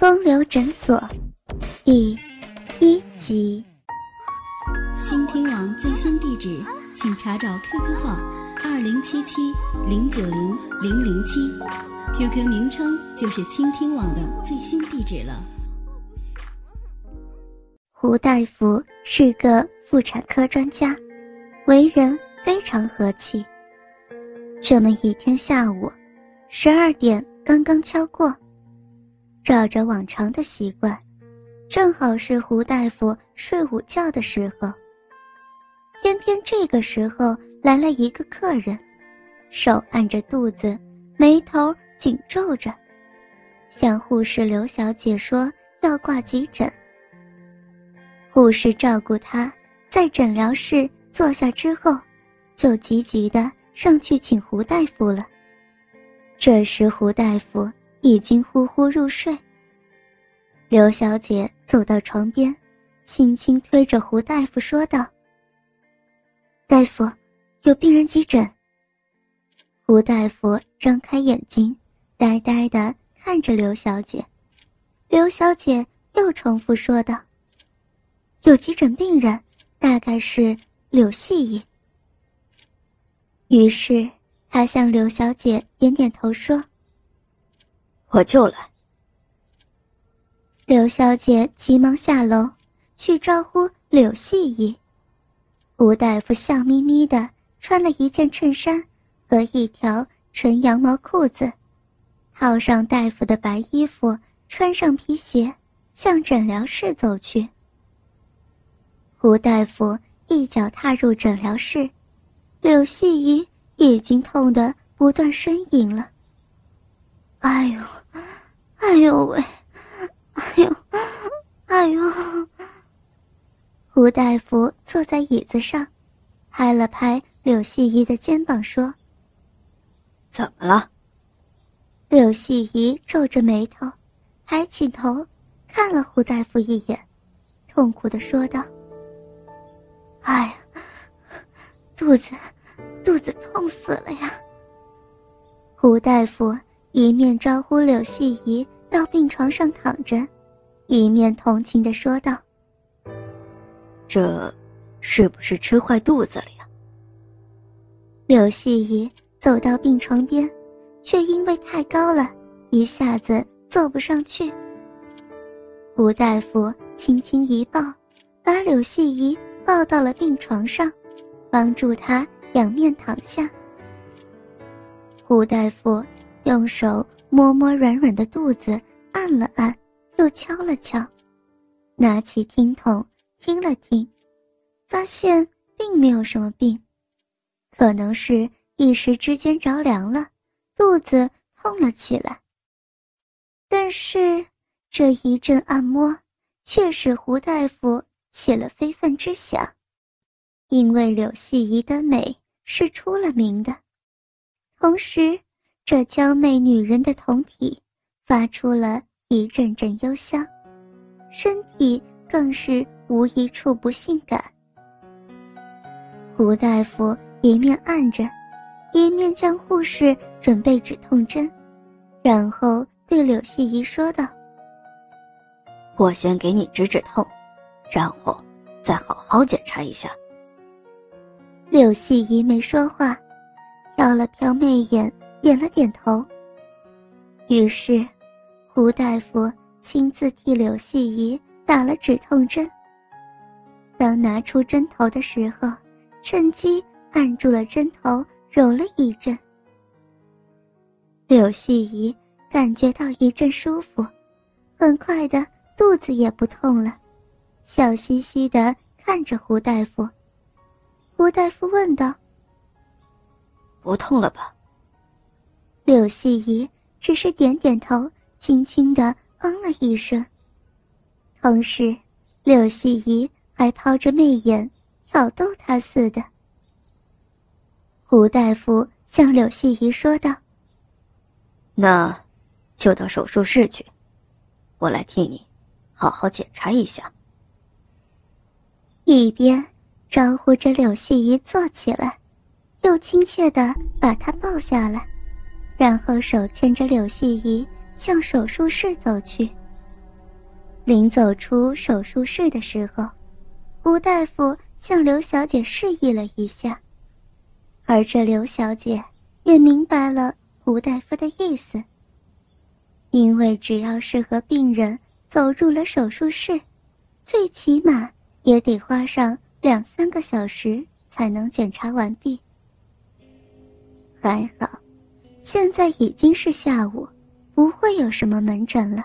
风流诊所第一集。倾听网最新地址，请查找 QQ 号二零七七零九零零零七，QQ 名称就是倾听网的最新地址了。胡大夫是个妇产科专家，为人非常和气。这么一天下午，十二点刚刚敲过。照着往常的习惯，正好是胡大夫睡午觉的时候。偏偏这个时候来了一个客人，手按着肚子，眉头紧皱着，向护士刘小姐说要挂急诊。护士照顾他，在诊疗室坐下之后，就急急的上去请胡大夫了。这时胡大夫。已经呼呼入睡。刘小姐走到床边，轻轻推着胡大夫说道：“大夫，有病人急诊。”胡大夫张开眼睛，呆呆的看着刘小姐。刘小姐又重复说道：“有急诊病人，大概是柳细姨。”于是他向刘小姐点点头说。我就来。刘小姐急忙下楼去招呼柳细姨。吴大夫笑眯眯的穿了一件衬衫和一条纯羊毛裤子，套上大夫的白衣服，穿上皮鞋，向诊疗室走去。吴大夫一脚踏入诊疗室，柳细姨已经痛得不断呻吟了。哎呦！哎呦喂！哎呦，哎呦！胡大夫坐在椅子上，拍了拍柳细姨的肩膀，说：“怎么了？”柳细姨皱着眉头，抬起头，看了胡大夫一眼，痛苦的说道：“哎呀，肚子，肚子痛死了呀！”胡大夫。一面招呼柳细姨到病床上躺着，一面同情的说道：“这，是不是吃坏肚子了呀？”柳细姨走到病床边，却因为太高了，一下子坐不上去。吴大夫轻轻一抱，把柳细姨抱到了病床上，帮助她仰面躺下。吴大夫。用手摸摸软软的肚子，按了按，又敲了敲，拿起听筒听了听，发现并没有什么病，可能是一时之间着凉了，肚子痛了起来。但是这一阵按摩却使胡大夫起了非分之想，因为柳细姨的美是出了名的，同时。这娇媚女人的酮体发出了一阵阵幽香，身体更是无一处不性感。胡大夫一面按着，一面将护士准备止痛针，然后对柳细姨说道：“我先给你止止痛，然后再好好检查一下。”柳细姨没说话，瞟了瞟媚眼。点了点头。于是，胡大夫亲自替柳细姨打了止痛针。当拿出针头的时候，趁机按住了针头，揉了一阵。柳细姨感觉到一阵舒服，很快的肚子也不痛了，笑嘻嘻的看着胡大夫。胡大夫问道：“不痛了吧？”柳细姨只是点点头，轻轻的嗯了一声。同时，柳细姨还抛着媚眼，挑逗他似的。胡大夫向柳细姨说道：“那，就到手术室去，我来替你，好好检查一下。”一边招呼着柳细姨坐起来，又亲切的把她抱下来。然后手牵着柳细仪向手术室走去。临走出手术室的时候，吴大夫向刘小姐示意了一下，而这刘小姐也明白了吴大夫的意思。因为只要是和病人走入了手术室，最起码也得花上两三个小时才能检查完毕。还好，现在已经是下午，不会有什么门诊了。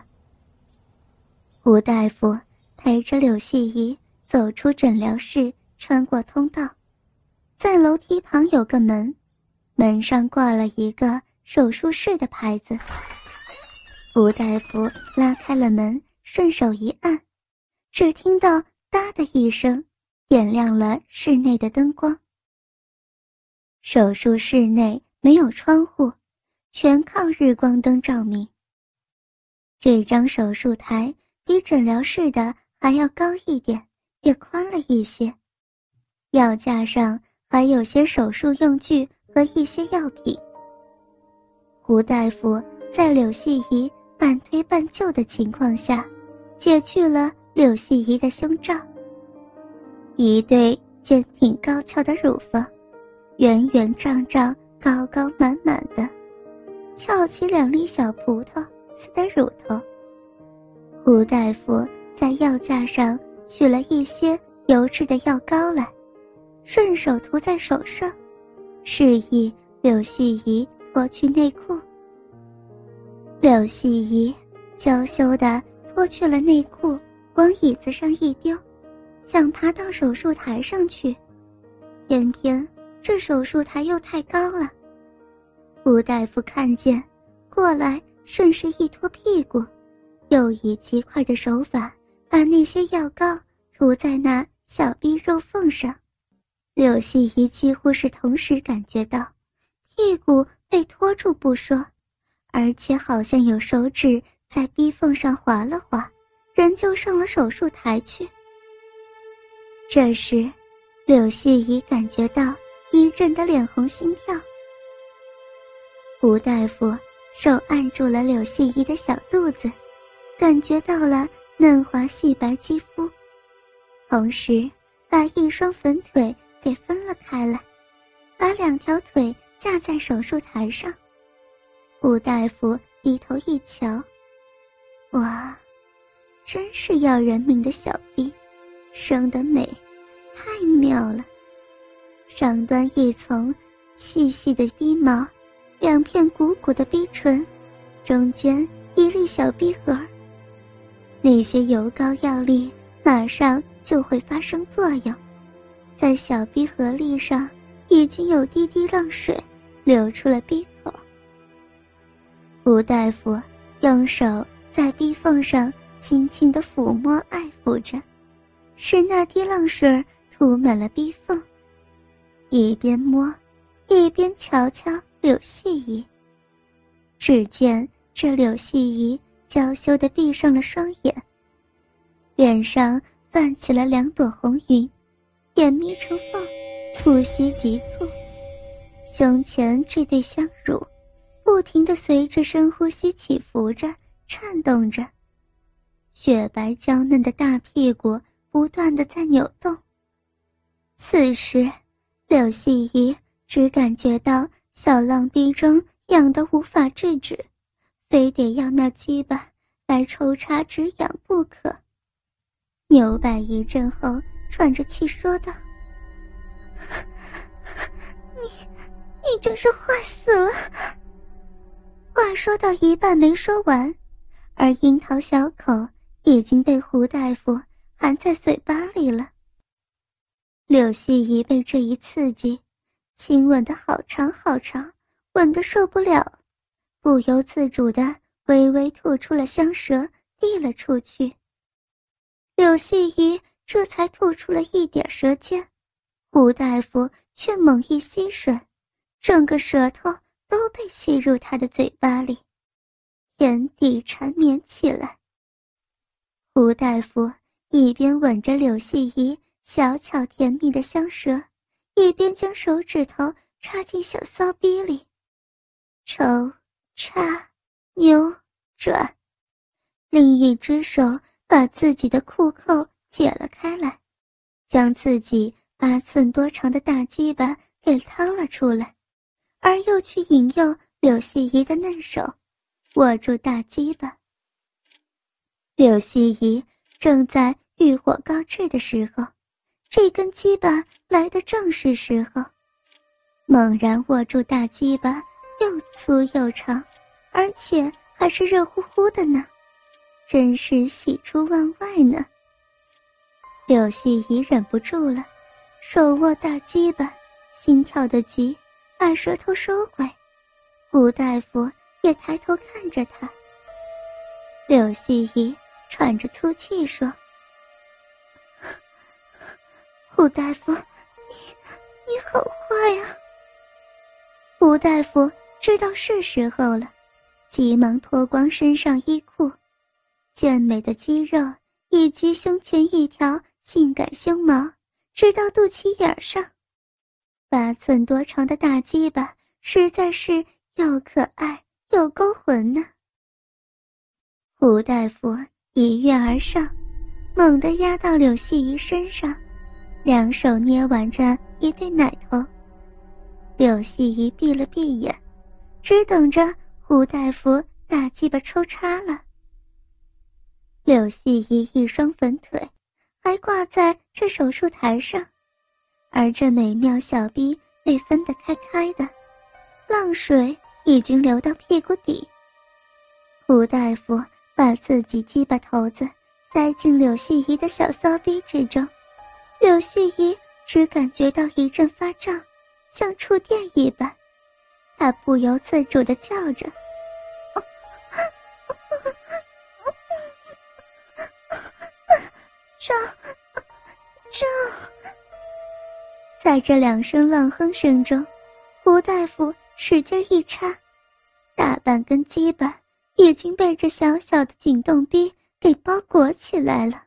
吴大夫陪着柳细怡走出诊疗室，穿过通道，在楼梯旁有个门，门上挂了一个手术室的牌子。吴大夫拉开了门，顺手一按，只听到“哒”的一声，点亮了室内的灯光。手术室内没有窗户，全靠日光灯照明。这张手术台。比诊疗室的还要高一点，也宽了一些。药架上还有些手术用具和一些药品。胡大夫在柳细怡半推半就的情况下，解去了柳细怡的胸罩。一对坚挺高翘的乳房，圆圆胀胀、高高满满的，翘起两粒小葡萄似的乳头。胡大夫在药架上取了一些油质的药膏来，顺手涂在手上，示意柳细怡脱去内裤。柳细怡娇羞地脱去了内裤，往椅子上一丢，想爬到手术台上去，偏偏这手术台又太高了。胡大夫看见，过来顺势一拖屁股。又以极快的手法把那些药膏涂在那小臂肉缝上，柳细怡几乎是同时感觉到，屁股被拖住不说，而且好像有手指在逼缝上划了划，人就上了手术台去。这时，柳细怡感觉到一阵的脸红心跳。吴大夫手按住了柳细怡的小肚子。感觉到了嫩滑细白肌肤，同时把一双粉腿给分了开来，把两条腿架在手术台上。吴大夫低头一瞧，哇，真是要人命的小臂，生得美，太妙了。上端一层细细的逼毛，两片鼓鼓的逼唇，中间一粒小逼核。那些油膏药力马上就会发生作用，在小逼合力上已经有滴滴浪水流出了逼口。吴大夫用手在逼缝上轻轻的抚摸爱抚着，使那滴浪水涂满了逼缝。一边摸，一边瞧瞧柳细怡。只见这柳细怡。娇羞的闭上了双眼，脸上泛起了两朵红云，眼眯成缝，呼吸急促，胸前这对香乳不停的随着深呼吸起伏着、颤动着，雪白娇嫩的大屁股不断的在扭动。此时，柳细怡只感觉到小浪逼中痒得无法制止。非得要那鸡巴来抽插止痒不可。扭摆一阵后，喘着气说道：“你，你真是坏死了。”话说到一半没说完，而樱桃小口已经被胡大夫含在嘴巴里了。柳细怡被这一刺激，亲吻的好长好长，吻的受不了。不由自主的微微吐出了香舌，递了出去。柳细怡这才吐出了一点舌尖，胡大夫却猛一吸吮，整个舌头都被吸入他的嘴巴里，眼底缠绵起来。胡大夫一边吻着柳细怡小巧甜蜜的香舌，一边将手指头插进小骚逼里，抽。插，扭，转，另一只手把自己的裤扣解了开来，将自己八寸多长的大鸡巴给掏了出来，而又去引诱柳细怡的嫩手，握住大鸡巴。柳细怡正在欲火高炽的时候，这根鸡巴来的正是时候，猛然握住大鸡巴，又粗又长，而且还是热乎乎的呢，真是喜出望外呢。柳细怡忍不住了，手握大鸡巴，心跳的急，把舌头收回。吴大夫也抬头看着他。柳细怡。喘着粗气说：“胡大夫，你你好坏呀！”胡大夫知道是时候了，急忙脱光身上衣裤，健美的肌肉以及胸前一条性感胸毛，直到肚脐眼上，八寸多长的大鸡巴实在是又可爱又勾魂呢。胡大夫。一跃而上，猛地压到柳细怡身上，两手捏挽着一对奶头。柳细怡闭了闭眼，只等着胡大夫大鸡巴抽插了。柳细怡一双粉腿还挂在这手术台上，而这美妙小逼被分得开开的，浪水已经流到屁股底。胡大夫。把自己鸡巴头子塞进柳细怡的小骚逼之中，柳细怡只感觉到一阵发胀，像触电一般，她不由自主的叫着：“胀，胀！”在这两声浪哼声中，胡大夫使劲一插，大半根鸡巴。已经被这小小的颈动逼给包裹起来了。